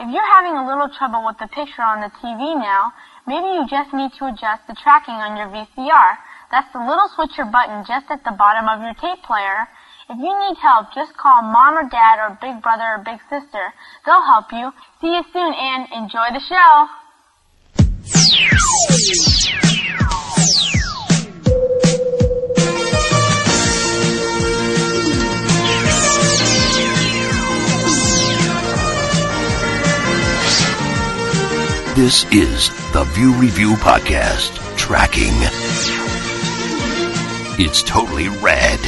If you're having a little trouble with the picture on the TV now, maybe you just need to adjust the tracking on your VCR. That's the little switcher button just at the bottom of your tape player. If you need help, just call mom or dad or big brother or big sister. They'll help you. See you soon and enjoy the show. This is the View Review Podcast Tracking. It's totally rad.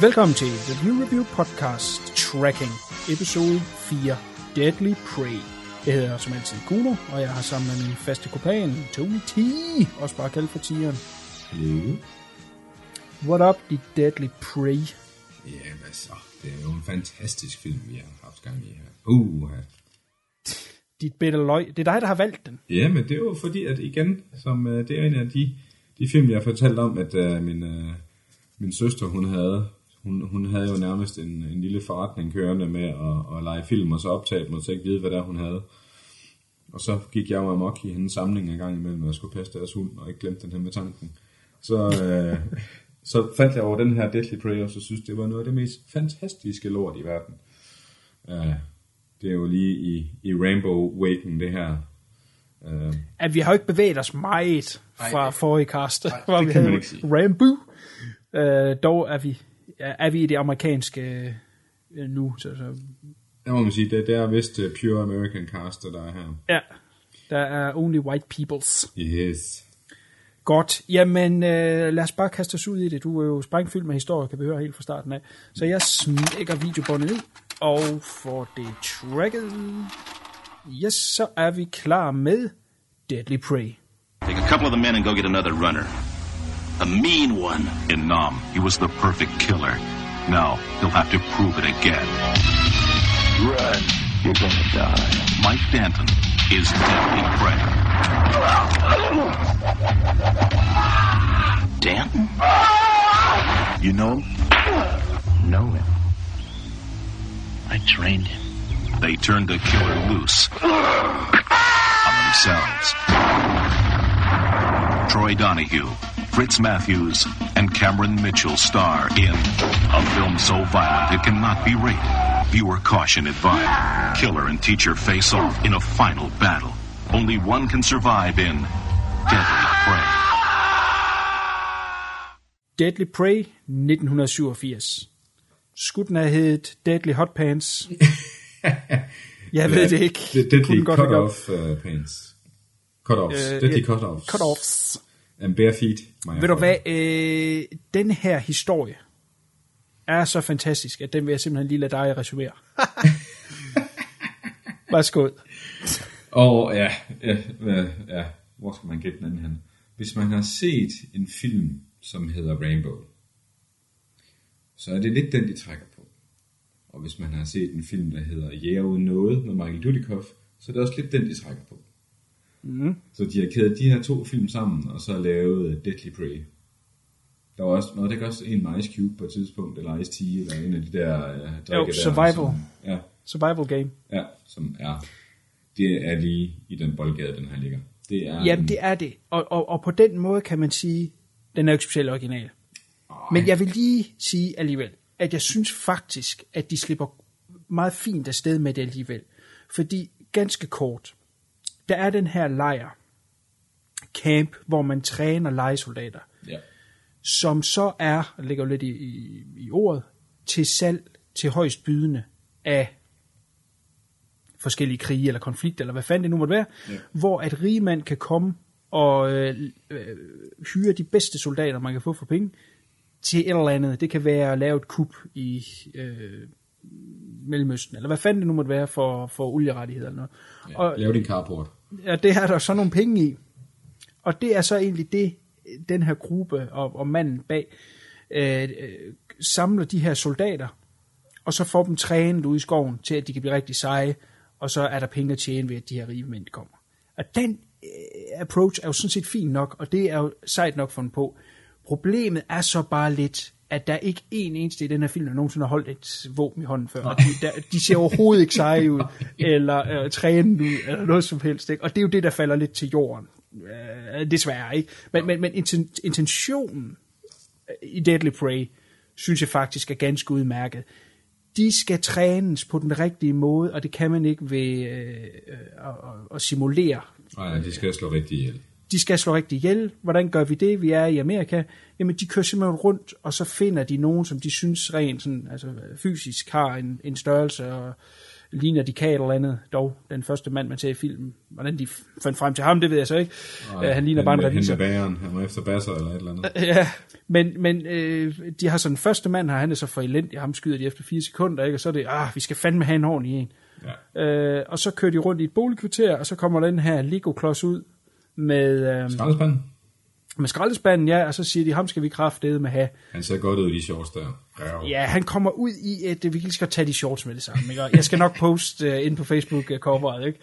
Velkommen til The View Review Podcast Tracking, episode 4, Deadly Prey. Jeg hedder som altid Kuno, og jeg har sammen med min faste kopan, Tony T, også bare kaldt for Tigeren. Hello. What up, the Deadly Prey? Ja, hvad så? Det er jo en fantastisk film, vi har haft gang i her. Uh, Dit bedre løg. Det er dig, der har valgt den. Ja, men det er jo fordi, at igen, som, uh, det er en af de, de film, jeg har fortalt om, at uh, min, uh, min søster, hun havde, hun, hun havde jo nærmest en, en lille forretning kørende med at, at lege film, og så optage dem, og så ikke vide, hvad der hun havde. Og så gik jeg jo amok i hendes samling en gang imellem, og jeg skulle passe deres hund, og ikke glemte den her med tanken. Så, uh, så faldt jeg over den her Deadly Prey, og så synes det var noget af det mest fantastiske lort i verden. Uh, det er jo lige i, i Rainbow Waken, det her. Uh, At vi har jo ikke bevæget os meget fra Ej, forrige cast, nej, hvor det vi havde. Rambo. Uh, dog er vi, er vi i det amerikanske uh, nu. Så, så, der må man sige, det, det er vist uh, pure American cast, der er her. ja, der er only white peoples. Yes. Godt. Jamen, øh, lad os bare kaste os ud i det. Du er jo sprængfyldt med historie, kan vi høre helt fra starten af. Så jeg smækker videobåndet ned og får det tracket. Yes, så er vi klar med Deadly Prey. Take a couple of the men and go get another runner. A mean one. In Nam, he was the perfect killer. Now, he'll have to prove it again. Run. You're gonna die. Mike Danton is Deadly Prey. Danton? You know? Know him. I trained him. They turned the killer loose on themselves. Troy Donahue, Fritz Matthews, and Cameron Mitchell star in a film so violent it cannot be rated. Viewer caution advised. Killer and teacher face off in a final battle. Only one can survive in Deadly Prey. Deadly Prey 1987. Skulle den have heddet Deadly Hot Pants? Jeg ved det ikke. Det, det, Kunne godt cut-off uh, pants. Cut-offs. Øh, det er cut-offs. Cut-offs. And bare feet. my Ved du friend. hvad, øh, den her historie er så fantastisk, at den vil jeg simpelthen lige lade dig resumere. Værsgo. Og ja, ja, ja, ja, hvor skal man gætte den anden hen? Hvis man har set en film, som hedder Rainbow, så er det lidt den, de trækker på. Og hvis man har set en film, der hedder Jæger uden noget med Michael Dudikoff, så er det også lidt den, de trækker på. Mm. Så de har kædet de her to film sammen, og så lavet Deadly Prey. Der var også, nå, der er også en Ice Cube på et tidspunkt, eller Ice T, eller en af de der uh, drikke der. Survival. Som, ja, Survival game. Ja, som er, det er lige i den boldgade, den her ligger. Det er Jamen, en, det er det. Og, og, og på den måde kan man sige, den er jo ikke specielt original. Men jeg vil lige sige alligevel, at jeg synes faktisk, at de slipper meget fint afsted med det alligevel. Fordi ganske kort, der er den her lejr, camp, hvor man træner lejesoldater, ja. Som så er, ligger jo lidt i, i, i ordet, til salg til højst bydende af forskellige krige eller konflikter, eller hvad fanden det nu måtte være, Ja. hvor at rige mand kan komme og øh, øh, hyre de bedste soldater, man kan få for penge, til et eller andet. Det kan være at lave et kup i øh, Mellemøsten, eller hvad fanden det nu måtte være for, for olierettigheder eller noget. ja. Og, Lav din carport. Ja, det er der så nogle penge i. Og det er så egentlig det, den her gruppe og, og manden bag øh, samler de her soldater, og så får dem trænet ude i skoven til, at de kan blive rigtig seje, og så er der penge at tjene ved, at de her rige mænd kommer. Og den øh, approach er jo sådan set fin nok, og det er jo sejt nok fundet på. Problemet er så bare lidt, at der ikke en eneste i den her film, der nogensinde har holdt et våben i hånden før. Og de, der, de ser overhovedet ikke seje ud, eller øh, trænet ud, eller noget som helst. Ikke? Og det er jo det, der falder lidt til jorden. Øh, desværre, ikke? Men, men, men inten, intentionen i Deadly Prey, synes jeg faktisk er ganske udmærket. De skal trænes på den rigtige måde, og det kan man ikke ved øh, øh, at, at simulere Nej, de skal slå rigtig ihjel. de skal slå rigtig ihjel. Hvordan gør vi det? Vi er i Amerika. Jamen, de kører simpelthen rundt, og så finder de nogen, som de synes rent sådan, altså, fysisk har en, en størrelse, og ligner de kan et eller andet. Dog, den første mand, man ser i filmen. Hvordan de fandt frem til ham, det ved jeg så ikke. Nej, Øh, han ligner bare en revisor. Han bageren, han var efter basser eller et eller andet. Ja, men, men øh, de har sådan, første mand her, han er så for elendig, ham skyder de efter fire sekunder, ikke? og så er det, ah, vi skal fandme have en ordentlig en. Ja. Øh, og så kører de rundt i et boligkvarter, og så kommer den her Lego-klods ud med, øh, Skraldespanden, med skraldespanden, ja, og så siger de, ham skal vi kraftedeme med have. han ser godt ud i de shorts der. Ja. Ja, han kommer ud i, at vi skal tage de shorts med det samme. Ikke? Og jeg skal nok poste uh, ind på Facebook uh, coveret, ikke?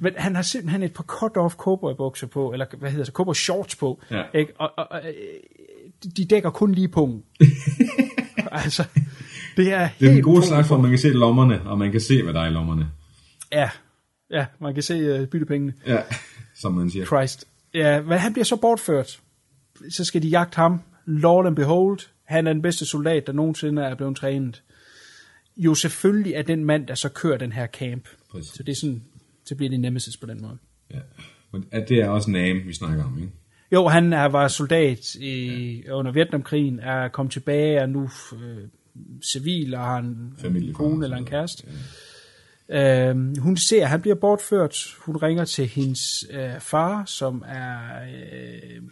Men han har simpelthen et par cut-off cowboy-bukser på, eller hvad hedder det, cowboy shorts på, Ja. ikke? Og, og, og, øh, de dækker kun lige pungen. altså, det er Det er den gode slags, hvor man kan se lommerne, og man kan se, hvad der er i lommerne. Ja, ja, man kan se uh, byttepengene. Ja, som man siger. Christ. Ja, men han bliver så bortført. Så skal de jagte ham. Lord and behold, han er den bedste soldat, der nogensinde er blevet trænet. Jo selvfølgelig er den mand, der så kører den her camp. Præcis. Så det er sådan, så bliver det nemesis på den måde. Ja. Men det er også name, vi snakker om, ikke? Jo, han er, var soldat i, under Vietnamkrigen, er kommet tilbage, er nu øh, civil og har en Familiefar, kone eller en kæreste. Øhm, hun ser, at han bliver bortført. Hun ringer til hendes øh, far, som er øh,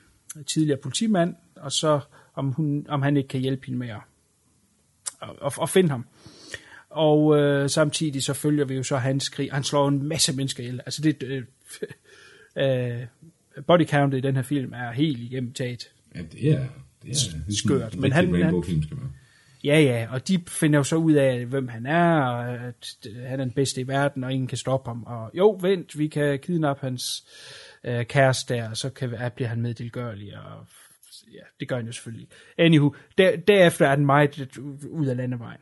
tidligere politimand, og så om, hun, om han ikke kan hjælpe hende med at, at, at finde ham. Og øh, samtidig så følger vi jo så hans krig. Han slår en masse mennesker ihjel. Altså det, øh, øh, body count i den her film er helt igennem taget. Ja, det er, det er Skørt, en men han- skal være. Ja, ja, og de finder jo så ud af, hvem han er, og at han er den bedste i verden, og ingen kan stoppe ham. Og jo, vent, vi kan kidnappe hans øh, kæreste der, og så kan, at bliver han meddelgørlig, og ja, det gør han jo selvfølgelig. Anywho, der, derefter er den meget ud af landevejen.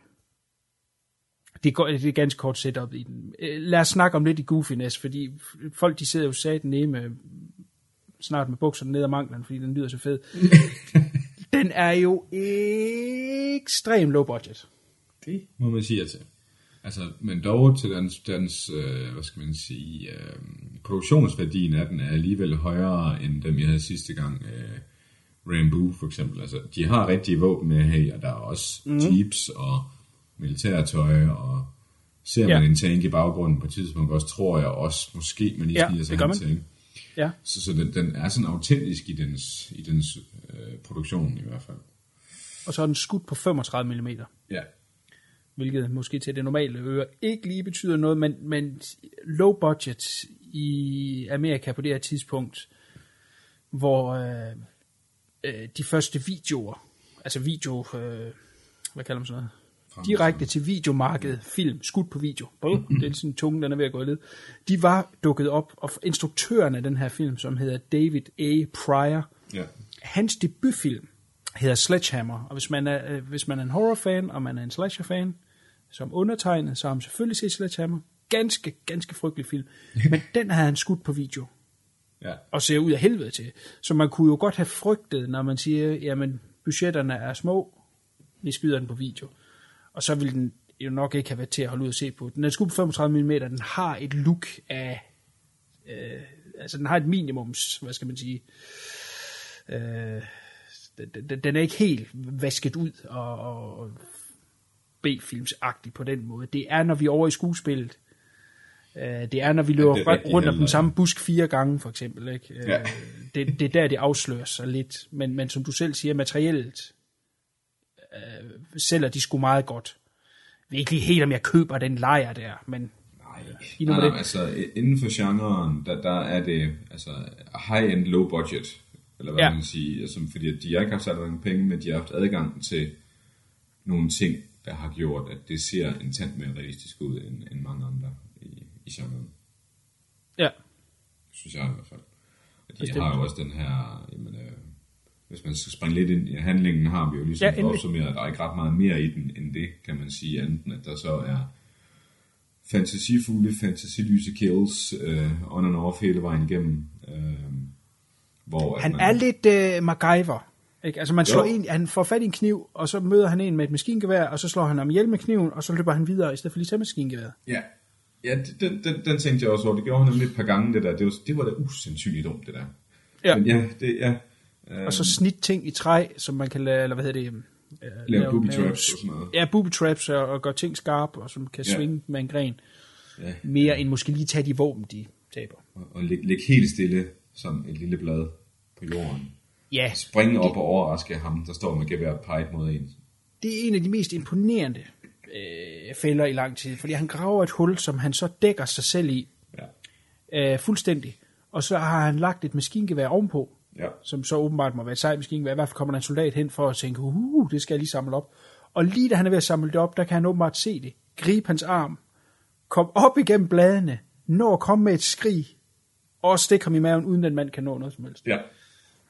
Det er, det er ganske kort setup i den. Øh, Lad os snakke om lidt i goofiness, fordi folk de sidder jo sat nede med, snart med bukserne ned ad manglen, fordi den lyder så fed. den er jo ekstrem low budget. Det må man sige ja til. Altså, men dog til dens, dens øh, hvad skal man sige, øh, produktionsværdien af den er alligevel højere end dem, jeg havde sidste gang. Øh, Rambo for eksempel. Altså, de har rigtige våben med her, og der er også mm. jeeps og militærtøj, og ser Ja. man en tank i baggrunden på et tidspunkt også, tror jeg også, måske man lige Ja, sniger sig til. Ikke? Ja. Så, så den, den er sådan autentisk i dens, i dens øh, produktion i hvert fald. Og så er den skudt på 35 mm, Ja, hvilket måske til det normale øre ikke lige betyder noget, men, men low budget i Amerika på det her tidspunkt, hvor øh, øh, de første videoer, altså video, øh, hvad kalder man sådan noget? Direkte til videomarkedet, film, skudt på video. Oh, det er sådan tunge, den er ved at gå led. De var dukket op, og instruktøren af den her film, som hedder David A. Pryor, ja. hans debutfilm hedder Sledgehammer, og hvis man er, øh, hvis man er en horrorfan, og man er en slasher-fan, som undertegnet, så har man selvfølgelig set Sledgehammer. Ganske, ganske frygtelig film. Men den havde han skudt på video, ja. og ser ud af helvede til. Så man kunne jo godt have frygtet, når man siger, jamen, budgetterne er små, vi skyder den på video. Og så vil den jo nok ikke have været til at holde ud og se på. Den er skudt på 35 mm, den har et look af, øh, altså den har et minimums, hvad skal man sige, øh, den- den, er ikke helt vasket ud og, og, og B-filmsagtig på den måde. Det er, når vi er over i skuespillet. Øh, det er, når vi løber er ja, rundt om den samme busk fire gange, for eksempel. Ikke? Øh, Ja. det, det er der, det afslører sig lidt. Men, men som du selv siger, materielt øh, sælger de sgu meget godt. Jeg ved ikke lige helt, om jeg køber den lejr der, men Nej, nej, nej, det. altså inden for genren, der, der er det altså high-end, low budget, eller hvad Ja. man kan sige, altså, fordi at de har ikke haft særlig mange penge, men de har haft adgang til nogle ting, der har gjort, at det ser en tand mere realistisk ud end, end mange andre i, genren, ja, synes jeg i hvert fald. Og de Bestemt. har jo også den her, jamen, øh, hvis man skal springe lidt ind i handlingen, har vi jo ligesom Ja, opsummeret, der er ikke ret meget mere i den, end det, kan man sige, enten at der så er fantasifulde, fantasiløse kills, øh, on and off hele vejen igennem, øh, hvor Han man, er lidt uh, MacGyver. Ikke? Altså man slår Jo. en, han får fat i en kniv, og så møder han en med et maskingevær, og så slår han ham ihjel med kniven, og så løber han videre, i stedet for lige at tage maskingeværet. Ja, ja den, den, den tænkte jeg også over. Det gjorde han nemlig et par gange, det der. Det var, det var da usandsynligt dumt, det der. Ja. Men ja, det, ja. Øh, Og så snit ting i træ, som man kan lave, eller hvad hedder det? øh, lave booby traps og sådan noget. Ja, booby traps og, og gøre ting skarpe, og som kan Ja. svinge med en gren. Ja. Mere end måske lige tage de våben, de taber. Og, og ligge lig helt stille som et lille blad på jorden. Ja, Springe op og overraske ham, der står med gevær peget mod en. det er en af de mest imponerende øh, fælder i lang tid, fordi han graver et hul, som han så dækker sig selv i Ja. øh, fuldstændig. Og så har han lagt et maskingevær ovenpå, Ja. som så åbenbart må være et sejt maskingevær. I hvert fald kommer der en soldat hen for at tænke, uh, det skal jeg lige samle op. Og lige da han er ved at samle det op, der kan han åbenbart se det. Gribe hans arm, kom op igennem bladene, nå at komme med et skrig, og stikke ham i maven, uden den mand kan nå noget som helst. ja,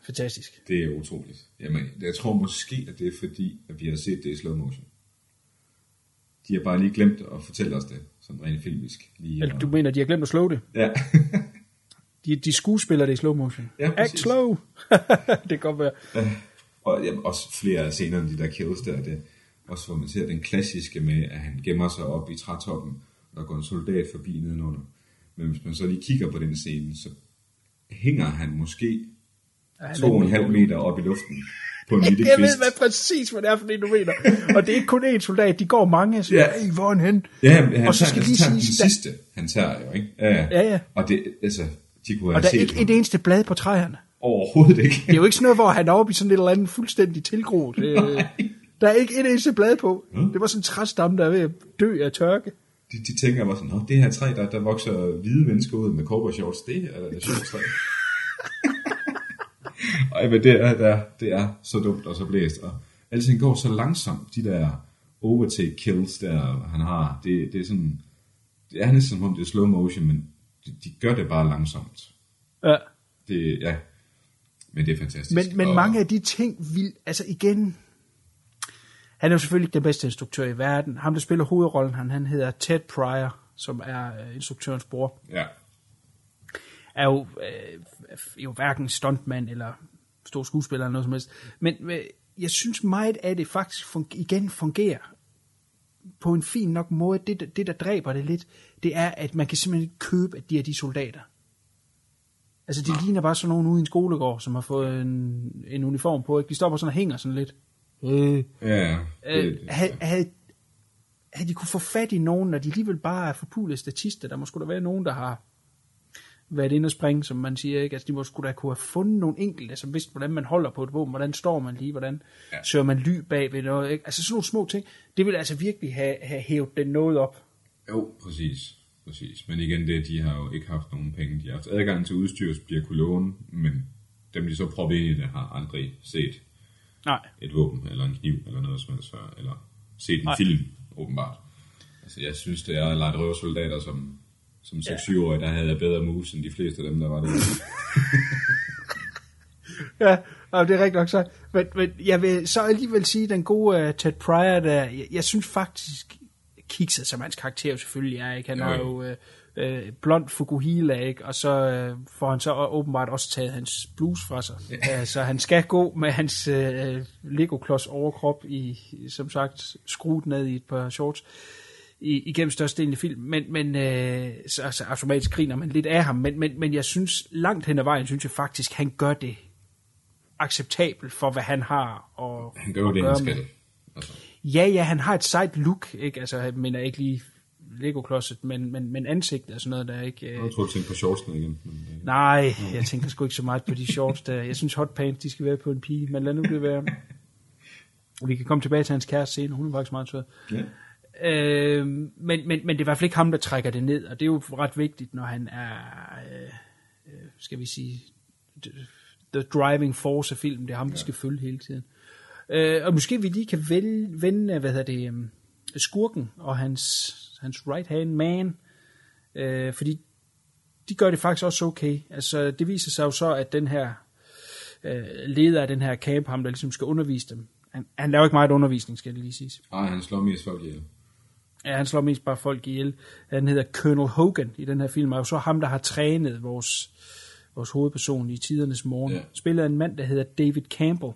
Fantastisk. det er utroligt. Jamen, jeg tror måske, at det er fordi, at vi har set det i slow motion. De har bare lige glemt at fortælle os det, sådan rent filmisk. Lige Eller du mener, de har glemt at slå det? Ja. De, de skuespiller det i slow motion. Ja, Act præcis. slow! det kan godt være. Og jamen, også flere af scenerne, de der kills der, det, også hvor man ser den klassiske med, at han gemmer sig op i trætoppen, og der går en soldat forbi nedenunder. Men hvis man så lige kigger på den scene, så hænger han måske Ja, han to og en halv meter. meter op i luften på en lille Jeg ved kvist. hvad præcis, hvad det er for det, du mener. Og det er ikke kun én soldat, de går mange, så Ja. ja. hvor er han hen? Ja, han og så tager, skal han lige tager den sige, der, sidste, han tager jo, ikke? Ja, ja. Ja, ja. Og det, altså, de kunne og have der er ikke ham et eneste blad på træerne. overhovedet ikke. Det er jo ikke sådan noget, hvor han er oppe i sådan et eller andet fuldstændig tilgroet. Øh, der er ikke et eneste blad på. Det var sådan en træstamme, der er ved at dø af tørke. De, de tænker bare sådan, Nå, det her træ, der, der vokser hvide mennesker ud med cowboy shorts, det er sjovt træ. Ej, men det er, det, er, det er så dumt og så blæst. Og alting går så langsomt, de der overtake kills, der han har. Det, det er sådan, det er næsten som om det er slow motion, men de, de gør det bare langsomt. Ja. Det, ja, men det er fantastisk. Men, men Og- mange af de ting vil, altså igen, han er jo selvfølgelig ikke den bedste instruktør i verden. Ham, der spiller hovedrollen, han, han hedder Ted Pryor, som er øh, instruktørens bror. Ja, er jo, øh, jo hverken stuntmand eller stor skuespiller eller noget som helst. Men øh, jeg synes meget af det faktisk fun- igen fungerer på en fin nok måde. Det, der- det, der dræber det lidt, det er, at man kan simpelthen ikke købe, at de er de soldater. Altså, de ligner bare sådan nogen ude i en skolegård, som har fået en, en uniform på. Ikke? De står bare sådan og hænger sådan lidt. Øh, ja. øh, havde, havde, havde de kunne få fat i nogen, når de alligevel bare er forpulede statister, der må sgu da være nogen, der har været inde og springe, som man siger, ikke? Altså, de må sgu da kunne have fundet nogle enkelte, som vidste, hvordan man holder på et våben, hvordan står man lige, hvordan Ja. søger man ly bag ved noget, ikke? Altså, sådan nogle små ting, det vil altså virkelig have, have hævet den noget op. Jo, præcis. præcis. Men igen, det, de har jo ikke haft nogen penge. De har haft adgang til udstyr, som de kunne låne, men dem, de så proppet ind i det, har aldrig set Nej. et våben, eller en kniv, eller noget som helst før, eller set en Nej. film, åbenbart. Altså, jeg synes, det er at lege røversoldater, som, som 6-7-årige, der havde jeg bedre moves, end de fleste af dem, der var der. Ja, og det er rigtig nok så. Men, men jeg vil så alligevel sige, den gode uh, Ted Pryor, der, jeg, jeg synes faktisk, kikset som hans karakter jo selvfølgelig er, ikke? Han Jo, er jo. uh, uh, blond Fukuhila, ikke? Og så uh, får han så åbenbart også taget hans blues fra sig. Ja. så han skal gå med hans uh, Lego-klods overkrop i, som sagt, skruet ned i et par shorts i, igennem størstedelen af filmen, men, men øh, så, så automatisk griner man lidt af ham, men, men, men jeg synes, langt hen ad vejen, synes jeg faktisk, han gør det acceptabelt for, hvad han har. Og, Han gør jo det, han skal. Altså, Ja, ja, han har et sejt look, ikke? Altså, jeg mener ikke lige Lego-klodset, men, men, men ansigtet og sådan noget, der er ikke... Øh... jeg tror, du tænker på shortsene igen. Men, øh, Nej, jeg tænker sgu ikke så meget på de shorts der. Jeg synes, hot pants, de skal være på en pige, men lad nu det være. Vi kan komme tilbage til hans kæreste senere, hun er faktisk meget sød. ja. Øh, men, men, men det er i hvert fald ikke ham, der trækker det ned, og det er jo ret vigtigt, når han er, øh, øh, skal vi sige, the driving force af filmen. Det er ham, vi skal følge hele tiden. Øh, og måske vi lige kan vælge, vende, hvad hedder det, um, skurken og hans, hans right-hand man, øh, fordi de gør det faktisk også okay. Altså, det viser sig jo så, at den her øh, leder af den her camp, ham der ligesom skal undervise dem. Han, han laver ikke meget undervisning, skal det lige siges. Ej, han slår mest folk ihjel. Ja, han slår mest bare folk ihjel. Han hedder Colonel Hogan i den her film, og så ham, der har trænet vores, vores hovedperson i tidernes morgen. Ja. Ja. Spiller en mand, der hedder David Campbell.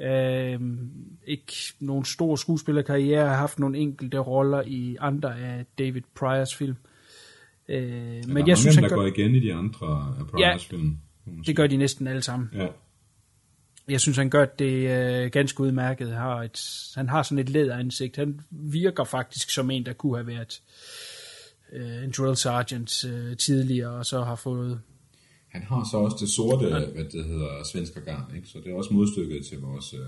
Øhm, ikke nogen stor skuespillerkarriere, har haft nogle enkelte roller i andre af David Pryors film. Øh, Men jeg synes, han der gør, går igen i de andre af Pryor's film. man sige. det gør de næsten alle sammen. Ja. Jeg synes, han gør det øh, ganske udmærket. Har et, han har sådan et læderansigt. Han virker faktisk som en, der kunne have været øh, en drill sergeant øh, tidligere, og så har fået... Han har så også det sorte, hvad det hedder, svensker garn, ikke? Så det er også modstykket til vores... Øh,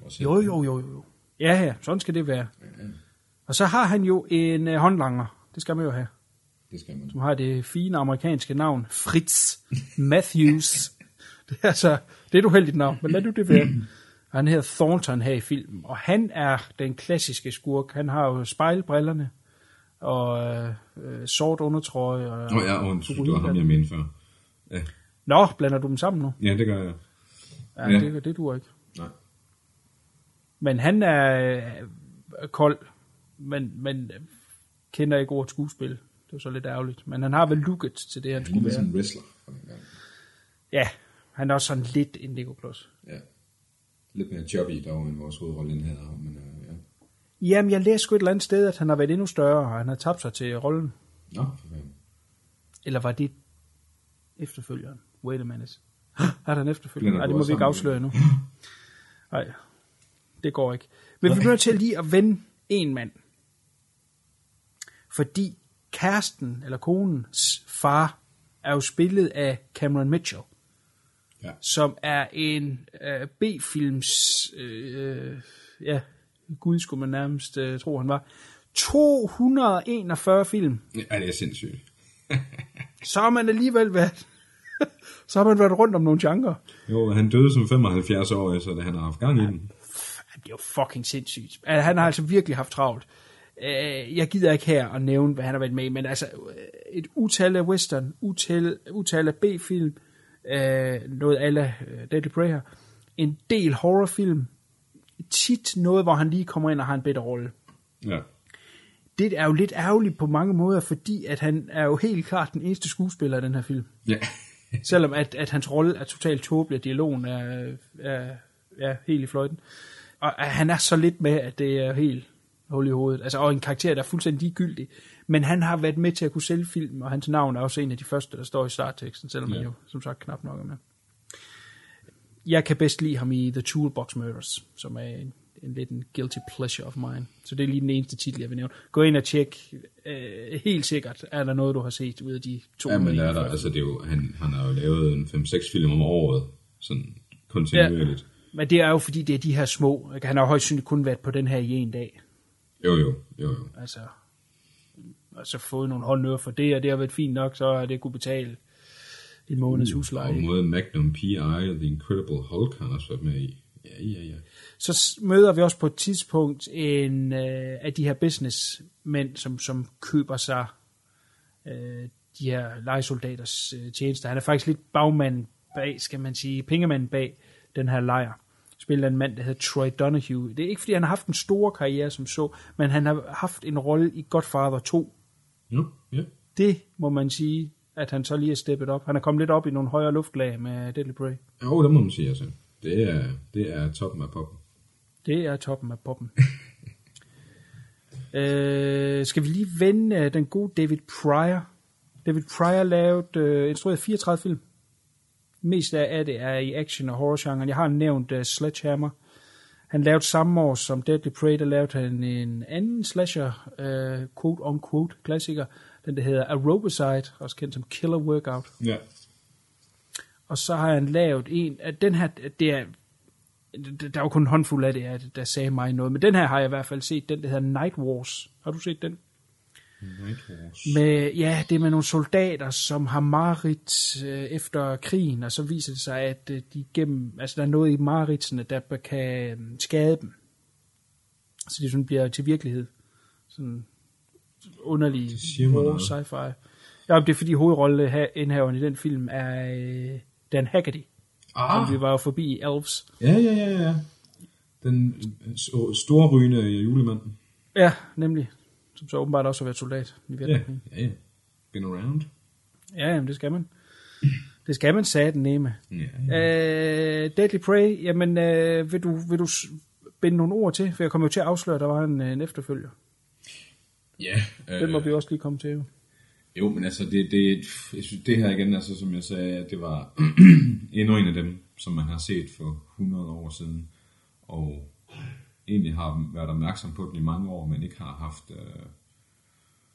vores Jo, jo, jo, jo. Ja, ja, sådan skal det være. Og så har han jo en øh, håndlanger. Det skal man jo have. Det skal man. Som har det fine amerikanske navn, Fritz Matthews. det er altså, det er et uheldigt navn, men lad du det være. Han hedder Thornton her i filmen, og han er den klassiske skurk. Han har jo spejlbrillerne, og øh, øh, sort undertrøje. Og, Nå ja, undskyld, det var ham, jeg mente før. Ja, Nå, blander du dem sammen nu? ja det gør jeg. Ja, Ja. Det, det duer ikke. Nej. Men han er øh, kold, men, men kender ikke ordet skuespil. Det er så lidt ærgerligt. Men han har vel looket til det, han Han skulle være. sådan en wrestler. Ja, han er også sådan lidt en Lego-klods. Ja. Lidt mere chubby dog, end vores hovedrolle havde. Men øh, ja. Jamen, jeg læste sgu et eller andet sted, at han har været endnu større, og han har tabt sig til rollen. Nå, for fanden. Eller var det efterfølgeren? Wait a minute. Er der en efterfølger? Nej, det må vi ikke afsløre nu. Nej, det går ikke. Men vi bliver til lige at vende en mand. Fordi kæresten, eller konens far, er jo spillet af Cameron Mitchell, Ja. som er en øh, B-films, øh, ja, gud skulle man nærmest øh, tro, han var, 241 film. ja, det er sindssygt. Så har man alligevel været, så har man været rundt om nogle genrer. Jo, han døde som 75 år, så han har haft gang i den. Det er jo fucking sindssygt. Altså, Han har altså virkelig haft travlt. Øh, Jeg gider ikke her at nævne, hvad han har været med i, men altså øh, et utal af western, utal, utal af B-film, øh, noget alle Deadly Prayer, en del horrorfilm, tit noget, hvor han lige kommer ind og har en bedre rolle. Ja. Det er jo lidt ærgerligt på mange måder, fordi at han er jo helt klart den eneste skuespiller i den her film. Ja. Selvom at, at hans rolle er totalt tåbelig, og dialogen er, er, er helt i fløjten. Og han er så lidt med, at det er helt hul i hovedet. Altså, og en karakter, der er fuldstændig ligegyldig. Men han har været med til at kunne sælge film, og hans navn er også en af de første, der står i startteksten, selvom ja. han Ja. jo som sagt knap nok er med. Jeg kan bedst lide ham i The Toolbox Murders, som er en, en lidt en guilty pleasure of mine. Så det er lige den eneste titel, jeg vil nævne. Gå ind og tjek. Øh, helt sikkert er der noget, du har set ud af de to. Ja, men der er der, altså det er jo, han, han har jo lavet en 5-6 film om året, sådan kontinuerligt. Men det er jo fordi, det er de her små. Han har højst sandsynligt kun været på den her i en dag. Jo, jo, jo, jo. Altså, altså fået nogle håndører for det, og det har været fint nok, så har det kunne betale en måneds husleje. Og måde Magnum P.I. og The Incredible Hulk har også været med i. Ja, ja, ja. Så møder vi også på et tidspunkt en øh, af de her businessmænd, som, som køber sig øh, de her lejesoldaters øh, tjenester. Han er faktisk lidt bagmand bag, skal man sige, pengemanden bag den her lejr. Spiller en mand, der hedder Troy Donahue. Det er ikke, fordi han har haft en stor karriere som så, men han har haft en rolle i Godfather 2. Jo, ja. Det må man sige, at han så lige er steppet op. Han er kommet lidt op i nogle højere luftlag med Deadly Prey. Jo, det må man sige, altså. Det er, det er toppen af poppen. Det er toppen af poppen. øh, skal vi lige vende øh, den gode David Pryor? David Pryor lavede, øh, instrueret 34 film. Mest af det er i action- og horror-genren. Jeg har nævnt uh, Sledgehammer. Han lavede samme år som Deadly Prey, der lavede han en anden slasher, uh, quote-on-quote klassiker, den der hedder Aerobicide, også kendt som Killer Workout. Ja. Og så har han lavet en, at den her, det er, der er jo kun en håndfuld af det, der sagde mig noget, men den her har jeg i hvert fald set, den der hedder Night Wars. Har du set den? Med, ja, det er med nogle soldater, som har mareridt øh, efter krigen, og så viser det sig, at øh, de gennem, altså der er noget i mareridtsene, der kan øh, skade dem. Så det sådan bliver til virkelighed. Sådan underlig horror sci-fi. Ja, det er fordi hovedrolleindhaveren i den film er øh, Dan Haggerty. Ah. Om vi var forbi Elves. Ja, ja, ja, ja. Den øh, store rygende julemand. Ja, nemlig. Som så åbenbart også har været soldat i Vietnam. ja, ja. Been around. Ja, jamen, det skal man. Det skal man, sagde den nemme. Ja, ja. Øh, Deadly Prey, jamen, øh, vil, du, vil du binde nogle ord til? For jeg kommer jo til at afsløre, at der var en, øh, en efterfølger. ja Den må vi også lige komme til. jo. Jo, men altså, det, det, jeg synes, det her igen, altså, som jeg sagde, det var endnu en af dem, som man har set for 100 år siden, og egentlig har været opmærksom på den i mange år, men ikke har haft, øh,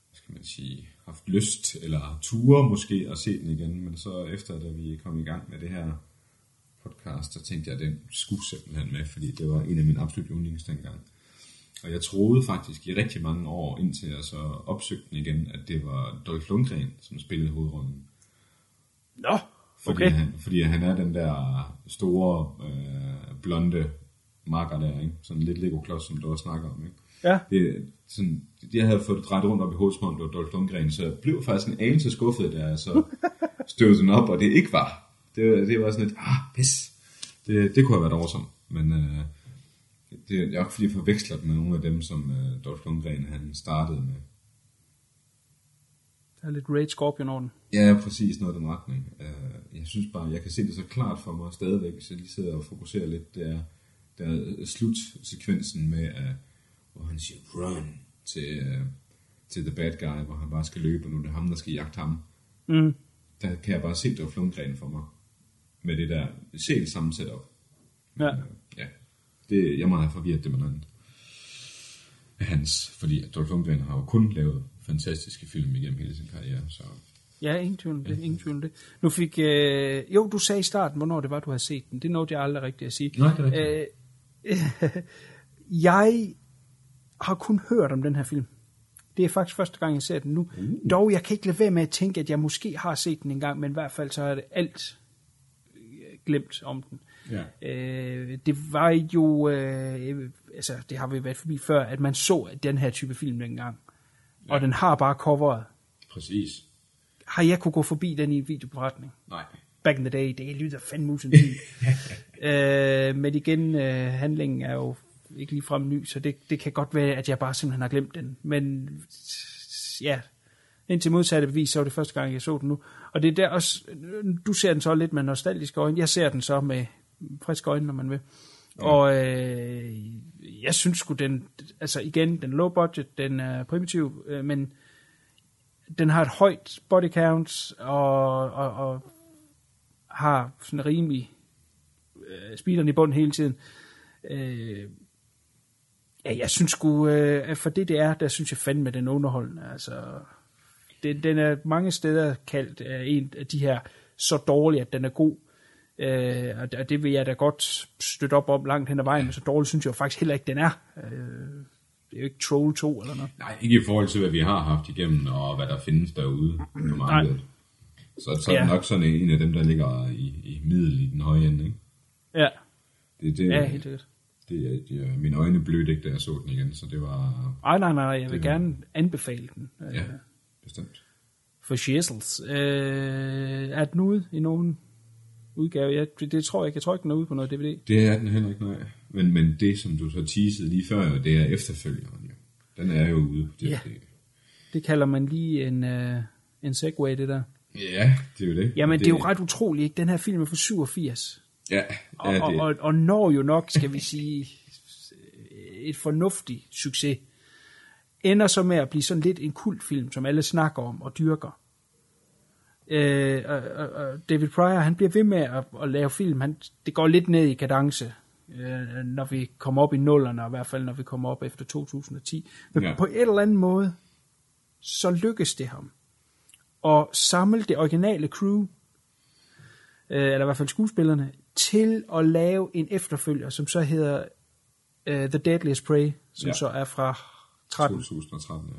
hvad skal man sige, haft lyst eller ture måske at se den igen, men så efter, da vi kom i gang med det her podcast, så tænkte jeg, at den skulle simpelthen med, fordi det var en af mine absolut yndlings dengang. Og jeg troede faktisk i rigtig mange år, indtil jeg så opsøgte den igen, at det var Dolph Lundgren, som spillede hovedrollen. Nå, Fordi, okay. han, fordi han er den der store, øh, blonde marker der, ikke? Sådan lidt Lego-klods, som du også snakker om, ikke? Ja, Det, sådan, jeg havde fået det drejet rundt op i hovedet, som om det var Dolph Lundgren, så jeg blev faktisk en anelse skuffet, da jeg så støvede den op, og det ikke var. Det, det var sådan lidt, ah, pis. Det, det kunne have været oversom, men øh, det, jeg er fordi, jeg forveksler det med nogle af dem, som øh, Dolph Lundgren han startede med. der er lidt Raid Scorpion over den. Ja, præcis noget i den retning. Øh, Jeg synes bare, jeg kan se det så klart for mig stadigvæk, hvis jeg lige sidder og fokuserer lidt, det er, der er slutsekvensen med, at, hvor han siger run til, øh, til The Bad Guy, hvor han bare skal løbe, og nu er det ham, der skal jagte ham. Mm. Der kan jeg bare se, det var Lundgren for mig. Med det der selv samme setup. Ja. Øh, Ja, det, jeg må have forvirret det med noget. Af Hans, fordi Dolph Lundgren har jo kun lavet fantastiske film igennem hele sin karriere, så Ja, ingen tvivl om det. Ingen tvivl om det. Nu fik... Øh, jo, du sagde i starten, hvornår det var, du havde set den. Det nåede jeg aldrig rigtigt at sige. Nej, det er rigtigt. Øh, jeg har kun hørt om den her film. Det er faktisk første gang, jeg ser den nu. Uh. Dog, jeg kan ikke lade være med at tænke, at jeg måske har set den en gang, men i hvert fald så er det alt øh, glemt om den. Ja. Øh, det var jo, øh, altså det har vi været forbi før, at man så den her type film dengang. Ja. Og den har bare coveret. præcis. Har jeg kunne gå forbi den i en videoberetning? Nej. Back in the day, det lyder fandme usandsynligt. øh, men igen, øh, handlingen er jo ikke lige frem ny, så det, det kan godt være, at jeg bare simpelthen har glemt den. Men ja, indtil modsatte bevis, så var det første gang, jeg så den nu. Og det er der også, du ser den så lidt med nostalgiske øjne, jeg ser den så med friske øjne, når man vil. Ja. Og øh, jeg synes sgu, den, altså igen, den low budget, den er primitiv, øh, men den har et højt body count, og, og, og har sådan rimelig øh, speederen i bund hele tiden. Øh, ja, jeg synes sgu, øh, at for det det er, der synes jeg fandme, den er underholdende. Altså, den, den er mange steder kaldt øh, en af de her så dårlig, at den er god. Øh, og det- vil jeg da godt støtte op om langt hen ad vejen, men så dårlig synes jeg jo faktisk heller ikke, den er. Øh, det er jo ikke Troll 2 eller noget. Nej, ikke i forhold til, hvad vi har haft igennem, og hvad der findes derude på markedet. Så, så er Ja. nok sådan en af dem, der ligger i, i middel i den høje ende. Ikke? Ja, Det, det, ja helt sikkert. det, det, det, mine øjne blødte ikke, da jeg så den igen, så det var Ej, nej, nej, jeg vil er- gerne anbefale den. Øh, ja, bestemt. for shizzles. Øh, er den ude i nogen udgave? Jeg, det, det tror jeg ikke. Jeg tror ikke, den er ude på noget DVD. Det er den heller ikke, nej. Men, men det, som du så teasede lige før, det er efterfølgeren. Jo. Den er jo ude på Ja. DVD. Det kalder man lige en, øh, en segway, det der. Ja, det er jo det. Jamen, det, det er jo ret utroligt, ikke? Den her film er fra 87. Ja, Og, ja og, det, og, og når jo nok, skal vi sige, et fornuftigt succes. Ender så med at blive sådan lidt en kultfilm, som alle snakker om og dyrker. Øh, og, og, og David Pryor, han bliver ved med at, at lave film. Han, det går lidt ned i kadence, øh, når vi kommer op i nullerne, og i hvert fald når vi kommer op efter 2010. Men Ja. på en eller anden måde, så lykkes det ham at samle det originale crew, øh, eller i hvert fald skuespillerne, til at lave en efterfølger, som så hedder uh, The Deadliest Prey, som Ja. så er fra 13. 2013,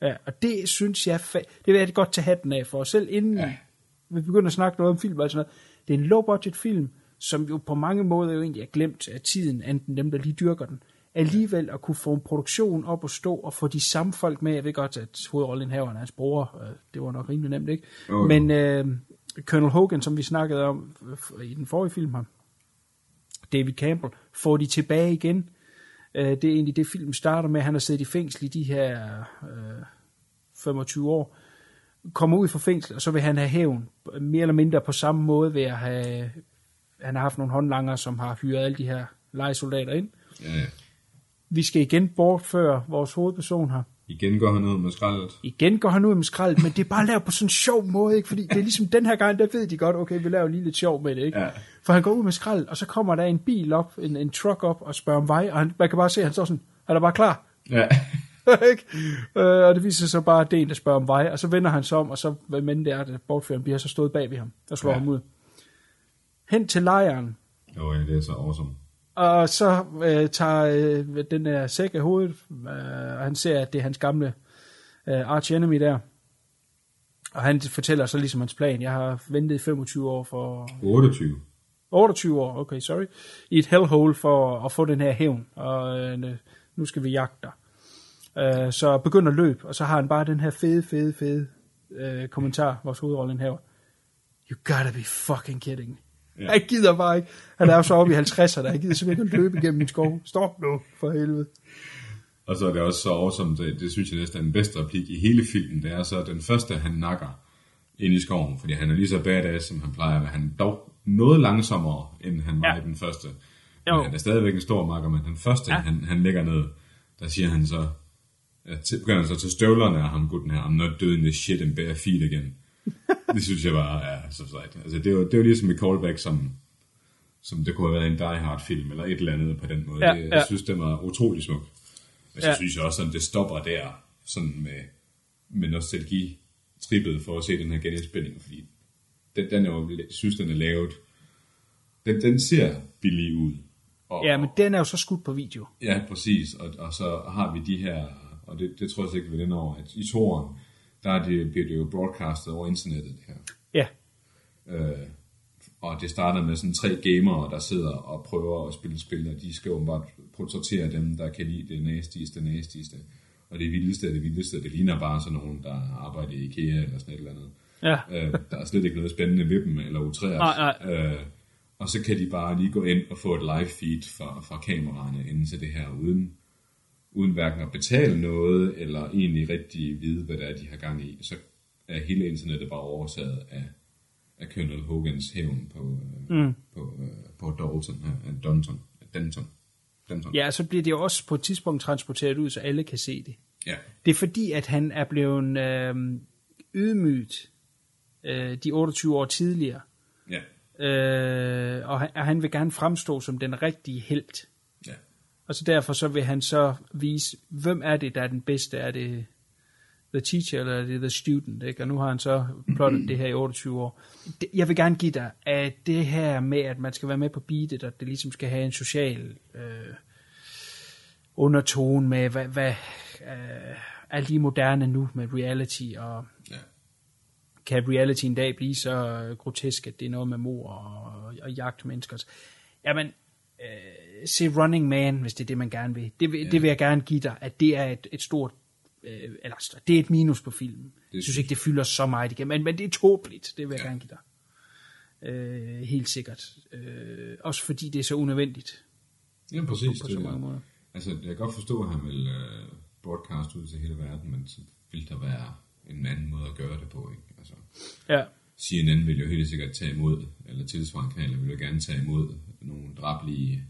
ja. Ja, og det synes jeg, fa- det vil jeg godt tage hatten af for. Selv inden ja. vi begynder at snakke noget om film og sådan noget, det er en low-budget film, som jo på mange måder jo egentlig er glemt af tiden, enten dem, der lige dyrker den. Alligevel at kunne få en produktion op og stå, og få de samme folk med. Jeg ved godt, at hovedrollen her er hans bror. øh, Det var nok rimelig nemt, ikke? Jo. Men, øh, Colonel Hogan, som vi snakkede om i den forrige film her, David Campbell, får de tilbage igen. Øh, det er egentlig det, film starter med. Han har siddet i fængsel i de her øh, 25 år. Kommer ud fra fængsel, og så vil han have hævn. Mere eller mindre på samme måde ved at have... Han har haft nogle håndlanger, som har hyret alle de her legesoldater ind. Ja, ja. Vi skal igen bortføre vores hovedperson her. Igen går han ud med skraldet. Igen går han ud med skrald, men det er bare lavet på sådan en sjov måde, ikke? Fordi det er ligesom den her gang, der ved de godt, okay, vi laver lige lidt sjov med det, ikke? Ja. For han går ud med skrald, og så kommer der en bil op, en, en truck op, og spørger om vej, og han, man kan bare se, at han står sådan, er der bare klar? Ja. ikke? Øh, og det viser sig bare, at det er en, der spørger om vej, og så vender han sig om, og så, hvad men det er, at bortføreren bliver så stået bag ved ham, og slår ja. ham ud. Hen til lejren, Jo, ja, det er så awesome. Og så øh, tager øh, den der sæk af hovedet, øh, og han ser, at det er hans gamle øh, arch enemy der. Og han fortæller så ligesom hans plan. Jeg har ventet i 25 år for... 28. 28 år, okay, sorry. I et hellhole for at få den her hævn. Og øh, nu skal vi jagte dig. Øh, så begynder løb, og så har han bare den her fede, fede, fede øh, kommentar, vores hovedrolle her. You gotta be fucking kidding. Ja. Ja. Jeg gider bare ikke. Han er jo så oppe i 50'erne. Jeg gider simpelthen ikke at løbe igennem min skov. Stop nu, for helvede. Og så er det også så awesome, det, det synes jeg næsten er den bedste replik i hele filmen, det er så den første, han nakker ind i skoven, fordi han er lige så badass, som han plejer at være. Han er dog noget langsommere, end han var Ja. i den første. Jo. Men han er stadigvæk en stor makker, men den første, ja. Han, han ligger ned, der siger han så, ja, til, begynder han så til støvlerne af ham, gutten her, I'm not doing this shit in bare feet again. Det synes jeg bare er så sejt. Altså, det jo, det jo ligesom et callback, som, som det kunne have været en Die Hard film, eller et eller andet på den måde. Ja, det, jeg ja. synes, det var utrolig smukt. Og så ja. Synes jeg også, at det stopper der, sådan med, med nostalgi trippet for at se den her genindspilning, fordi den, den er jo, jeg synes, den er lavet, den, den ser billig ud. Og, Ja, men den er jo så skudt på video. Ja, præcis. Og, og så har vi de her, og det, det tror jeg sikkert ved den over, at i toren, der er det, bliver det jo broadcastet over internettet, det her. Ja, Øh, og det starter med sådan tre gamere, der sidder og prøver at spille spil, og de skal bare portrættere dem, der kan lide det næstigste, næstigste. Og det vildeste det vildeste, det ligner bare sådan nogen, der arbejder i IKEA eller sådan et eller andet. ja. Øh, der er slet ikke noget spændende ved dem, eller utræret. Nej, Øh, og så kan de bare lige gå ind og få et live feed fra, fra kameraerne inden til det her, uden, uden hverken at betale noget, eller egentlig rigtig vide, hvad det er, de har gang i. Så er hele internettet bare overtaget af, af Colonel Hogans hævn på, øh, mm. på, øh, på Dalton, her, øh, Dunton, Denton. Denton. ja, så bliver det også på et tidspunkt transporteret ud, så alle kan se det. ja. Det er fordi, at han er blevet øh, ydmygt øh, de 28 år tidligere. Ja. Øh, og han, og han vil gerne fremstå som den rigtige helt. Og så derfor så vil han så vise, hvem er det, der er den bedste? Er det the teacher, eller er det the student? Ikke? Og nu har han så plottet det her i 28 år. Jeg vil gerne give dig, at det her med, at man skal være med på beatet, og det ligesom skal have en social øh, undertone med, hvad, hvad øh, er lige moderne nu med reality, og Ja. kan reality en dag blive så grotesk, at det er noget med mor og, og jagt mennesker. Jamen, øh, se Running Man, hvis det er det, man gerne vil. Det, vil- Ja. det vil jeg gerne give dig, at det er et, et stort, øh, eller det er et minus på filmen. Jeg synes ikke, det fylder så meget igen, men, men det er tåbeligt, det vil jeg Ja. gerne give dig. Øh, helt sikkert. Øh, også fordi det er så unødvendigt Ja, præcis. på det så mange det. måder. Altså, jeg kan godt forstå, at han vil uh, broadcast ud til hele verden, men så vil der være en anden måde at gøre det på, ikke? Altså, Ja, CNN vil jo helt sikkert tage imod, eller tilsvarende kanaler vil jo gerne tage imod nogle drablige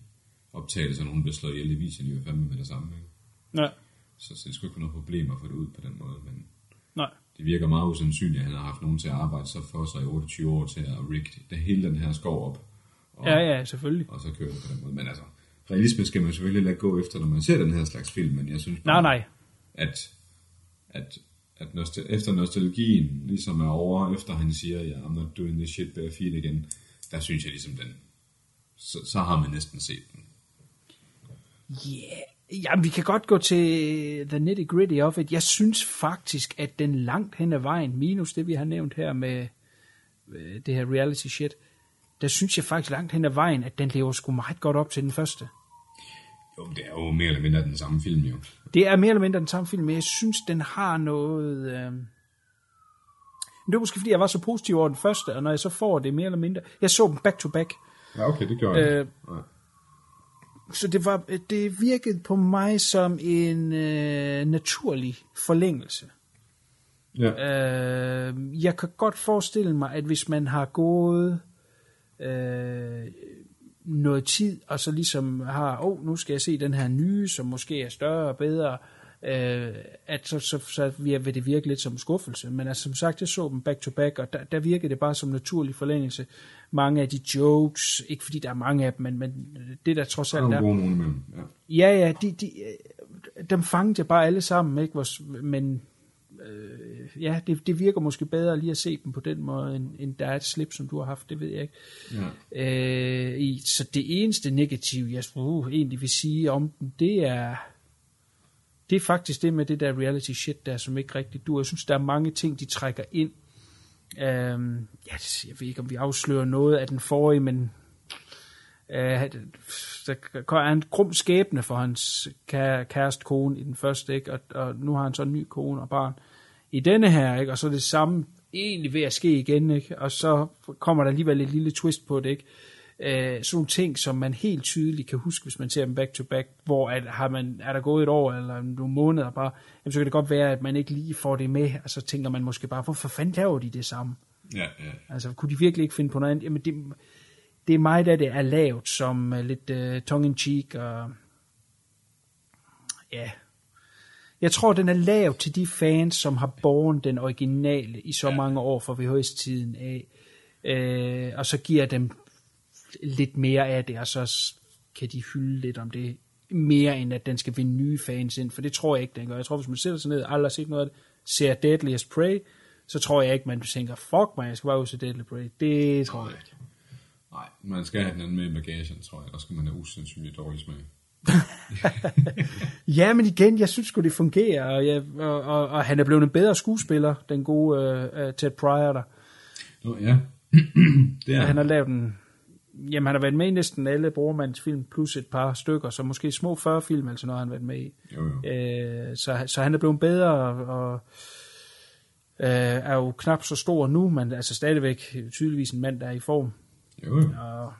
optagelser, nogen bliver slået ihjel i viser, de jo fandme med det samme, ikke? nej, Så, så det skulle ikke være noget problem at få det ud på den måde, men nej. det virker meget usandsynligt, at han har haft nogen til at arbejde så for sig i 28 år til at rig det hele den her skov op. Og, Ja, ja, selvfølgelig. og så køre det på den måde. Men altså, realisme skal man selvfølgelig lade gå efter, når man ser den her slags film, men jeg synes Nej, bare, nej. at, at, at nostal- efter nostalgien ligesom er over, efter han siger, ja, I'm not doing this shit bare feet igen, der synes jeg ligesom den, så, så har man næsten set den. Yeah. Jamen, vi kan godt gå til the nitty gritty of it. Jeg synes faktisk, at den langt hen ad vejen, minus det, vi har nævnt her med øh, det her reality shit, der synes jeg faktisk langt hen ad vejen, at den lever sgu meget godt op til den første. Jo, det er jo mere eller mindre den samme film, jo. Det er mere eller mindre den samme film, men jeg synes, den har noget... Øh, Men det var måske fordi, jeg var så positiv over den første, og når jeg så får det mere eller mindre... Jeg så dem back to back, Ja, okay, det gjorde jeg. Øh, Nej. Så det, var, det virkede på mig som en øh, naturlig forlængelse. Ja. Øh, jeg kan godt forestille mig, at hvis man har gået øh, noget tid, og så ligesom har, åh, oh, nu skal jeg se den her nye, som måske er større og bedre, øh, at så, så, så vil det virke lidt som skuffelse. Men altså, som sagt, jeg så dem back to back, og der, der virkede det bare som naturlig forlængelse. Mange af de jokes, ikke fordi der er mange af dem, men, men det der trods Der alt er er, nogle imellem. Ja. Ja, ja, de, de, øh, dem fangede jeg bare alle sammen, ikke? Men øh, ja, det, det virker måske bedre lige at se dem på den måde, end, end der er et slip, som du har haft, det ved jeg ikke. Ja. Øh, i, så det eneste negativ, jeg uh, egentlig vil sige om den, det er, det er faktisk det med det der reality shit der, som ikke rigtig du. Jeg synes, der er mange ting, de trækker ind. Øhm, ja, jeg ved ikke, om vi afslører noget af den forrige, men øh, der er en krum skæbne for hans kæreste kone i den første, ikke? Og, og nu har han så en ny kone og barn i denne her, ikke? og så er det samme egentlig ved at ske igen, ikke? og så kommer der alligevel et lille twist på det, ikke? Øh, sådan nogle ting, som man helt tydeligt kan huske, hvis man ser dem back to back, hvor at, har man, er der gået et år eller nogle måneder bare, jamen, så kan det godt være, at man ikke lige får det med, og så tænker man måske bare, hvorfor fanden laver de det samme? Ja, ja. Altså, kunne de virkelig ikke finde på noget andet? Jamen, det, det er mig, der det er lavet som uh, lidt uh, tongue-in-cheek og... Ja. Jeg tror, den er lavet til de fans, som har borgen den originale i så Ja. mange år fra VHS-tiden af. Uh, og så giver dem lidt mere af det, og så kan de hylde lidt om det mere end at den skal vinde nye fans ind, for det tror jeg ikke, den gør. Jeg tror, hvis man sætter sig ned og aldrig har set noget af det, ser Deadliest Prey, så tror jeg ikke, man tænker, fuck mig, jeg skal bare ud til Deadly Prey. Det tror jeg ikke. Nej, man skal have den anden med i bagagen, tror jeg. Der skal man have usandsynligt dårlig smag. Ja, men igen, jeg synes sgu, det fungerer, og, jeg, og, og, og han er blevet en bedre skuespiller, den gode uh, Ted Pryor der. Nå, ja. det er Han har lavet en... Jamen, han har været med i næsten alle Bormands film, plus et par stykker, så måske små 40 film, altså noget, han har været med i. Jo, jo. Øh, så, så han er blevet bedre, og, øh, er jo knap så stor nu, men altså stadigvæk tydeligvis en mand, der er i form. Jo, jo. Og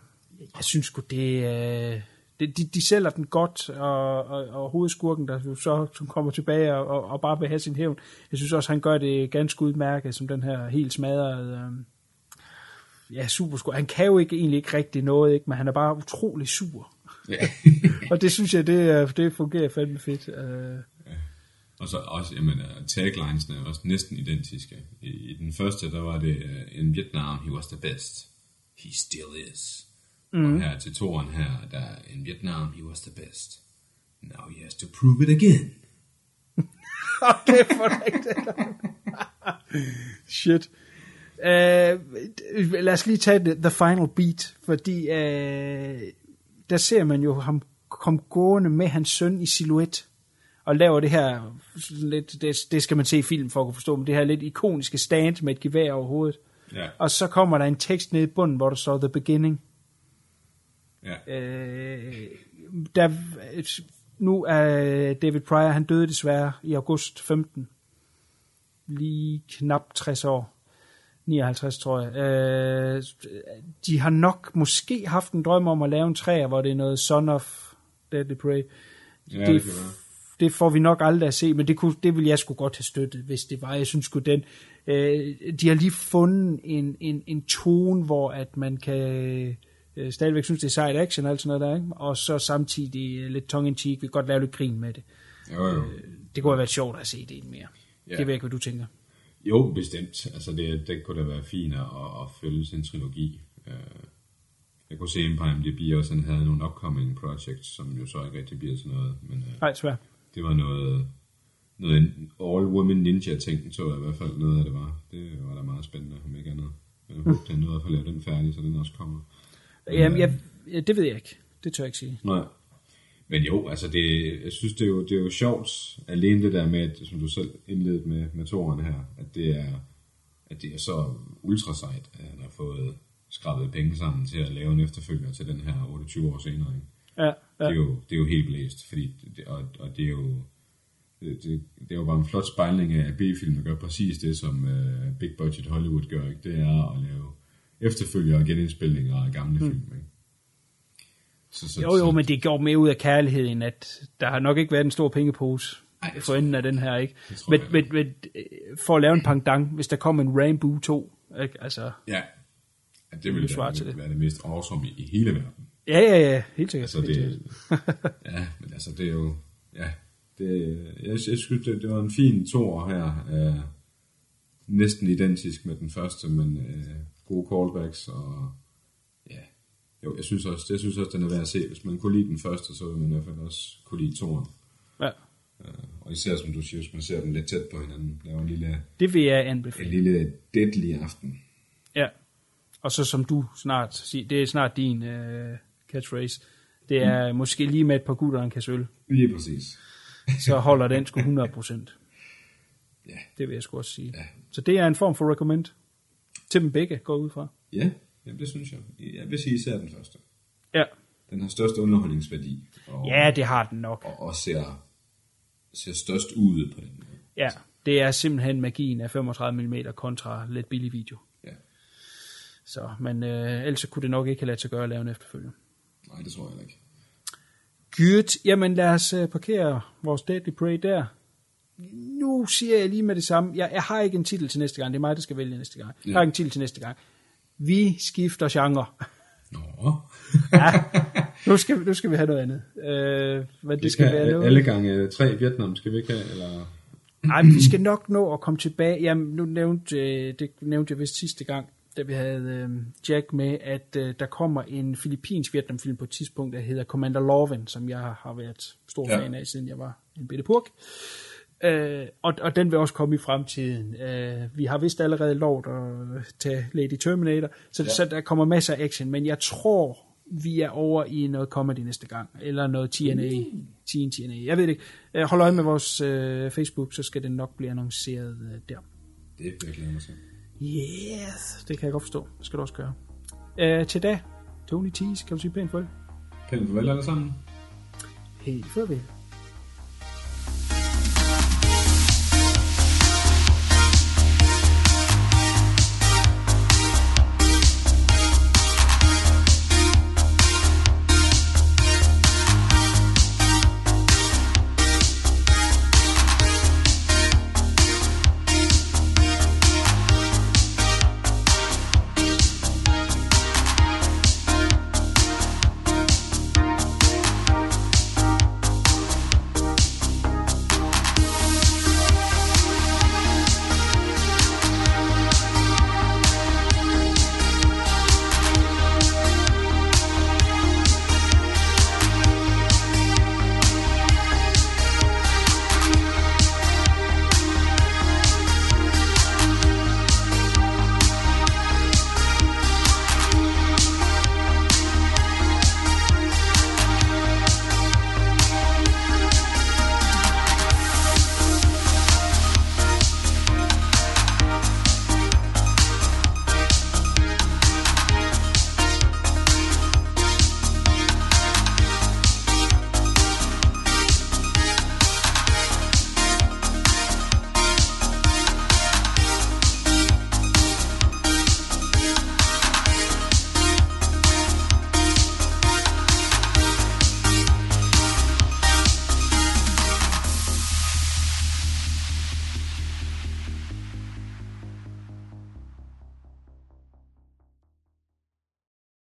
jeg synes sgu, det, øh, det de, de sælger den godt, og, og, og hovedskurken, der jo så som kommer tilbage og, og, og bare vil have sin hævn. Jeg synes også, han gør det ganske udmærket, som den her helt smadrede... Øh, ja, super skur. Han kan jo ikke, egentlig ikke rigtig noget, ikke? men han er bare utrolig sur. Ja. Og det synes jeg, det, det fungerer fandme fedt. Øh, Og så også, jamen, uh, taglinesene er også næsten identiske. I, I den første, der var det, uh, in Vietnam, he was the best. He still is. Mm. Og her til toren her, der er, in Vietnam, he was the best. Now he has to prove it again. er for rigtigt. Shit. Uh, lad os lige tage the, the final beat, fordi uh, der ser man jo ham komme gående med hans søn i silhuet, og laver det her, lidt, det, det skal man se i film for at kunne forstå, men det her lidt ikoniske stand med et gevær over hovedet. Ja, Og så kommer der en tekst nede i bunden, hvor der står The Beginning. ja. Øh, der, nu er David Pryor, han døde desværre i august 15. Lige knap 60 år. 59, tror jeg. Øh, de har nok måske haft en drøm om at lave en træer, hvor det er noget Son of Deadly Prey. Ja, det, det det får vi nok aldrig at se, men det, kunne, det ville jeg sgu godt have støttet, hvis det var. Jeg synes sgu den... Øh, de har lige fundet en, en, en tone, hvor at man kan øh, stadigvæk synes, det er sejt action og alt sådan noget der, ikke? og så samtidig øh, lidt tongue-in-cheek. Vi kan godt lave lidt grin med det. Jo, jo. Det kunne have været sjovt at se det en mere. Ja. Det ved jeg ikke, hvad du tænker. Jo, bestemt. Altså, det, det kunne da være fint at, at følge sin trilogi. Øh, Jeg kunne se en på IMDb også, han havde nogle upcoming projects, som jo så ikke rigtig bliver til noget. Men øh, Nej, svært. det var noget, noget all-woman ninja-ting, så jeg i hvert fald noget af det var. Det var da meget spændende, om ikke andet. Jeg håber, han nåede at få lavet den færdig, så den også kommer. Jamen, jeg, ja, det ved jeg ikke. Det tør jeg ikke sige. Nej. Men jo, altså det, jeg synes, det er, jo, det er jo sjovt, alene det der med, at, som du selv indledte med, med toren her, at det er, at det er så ultra sejt, at han har fået skrabet penge sammen til at lave en efterfølger til den her 28 år senere. Ikke? Ja, Det, er ja. jo, det er jo helt blæst, fordi det, og, og det er jo det, det, det er jo bare en flot spejling af, at B-filmen gør præcis det, som uh, Big Budget Hollywood gør. Ikke? Det er at lave efterfølgere og genindspilninger af gamle mm. film. Ikke? Så, så, Jo, jo, men det går mere ud af kærligheden, at der har nok ikke været en stor pengepose Ej, for enden af den her, ikke? Men, jeg men, men øh, for at lave en pangdang, hvis der kom en Rainbow 2, ikke? Altså, Ja, ja det ville være, det. være det mest awesome i, i hele verden. ja, ja, ja, helt sikkert. Altså, det, ja, men altså, det er jo, ja, det, jeg, jeg synes, det, det var en fin toer her, øh, næsten identisk med den første, men øh, gode callbacks, og jo, jeg synes også, jeg synes også, den er værd at se. Hvis man kunne lide den første, så vil man i hvert fald også kunne lide toeren. Ja, Og især, som du siger, hvis man ser dem lidt tæt på hinanden, laver en lille, det vil jeg en anbefale. lille deadly aften. Ja. Og så som du snart siger, det er snart din uh, catchphrase, det er mm. måske lige med et par gutter og en kasse øl, Lige præcis. så holder den sgu 100%. Ja. Det vil jeg sgu også sige. Ja. Så det er en form for recommend til dem begge, går ud fra. Ja, jamen, det synes jeg. Jeg vil sige især den første. Ja. Den har størst underholdningsværdi. Og, Ja, det har den nok. og, og ser, ser størst ud på den måde. Ja, det er simpelthen magien af 35 mm kontra lidt billig video. Ja. Så, men øh, ellers kunne det nok ikke have ladet sig gøre at lave en efterfølger. Nej, det tror jeg ikke. Good. Jamen lad os øh, parkere vores Deadly Prey der. Nu siger jeg lige med det samme. Jeg, jeg har ikke en titel til næste gang. Det er mig, der skal vælge næste gang. Jeg har ikke en titel til næste gang. Vi skifter genre. Nå. Ja, nu skal, nu skal vi have noget andet. Øh, men det skal være noget. Alle gange tre Vietnam skal vi ikke have, eller... Nej, men vi skal nok nå at komme tilbage. Jamen, nu nævnte, øh, det nævnte jeg vist sidste gang, da vi havde øh, Jack med, at øh, der kommer en filippinsk Vietnamfilm på et tidspunkt, der hedder Commander Lorven, som jeg har været stor Ja. fan af, siden jeg var en bitte purk. Øh, og, og den vil også komme i fremtiden. Øh, vi har vist allerede lov at tage Lady Terminator, så, ja. så der kommer masser af action, men jeg tror, vi er over i noget comedy næste gang, eller noget TNA, Teen TNA, jeg ved det ikke. Øh, hold øje med vores øh, Facebook, så skal det nok blive annonceret øh, der. Det jeg glæde mig til. Yes, det kan jeg godt forstå. Det skal du også gøre. Øh, til da, Tony Tease, kan du sige pænt farvel? Pænt farvel alle sammen. Helt farvel.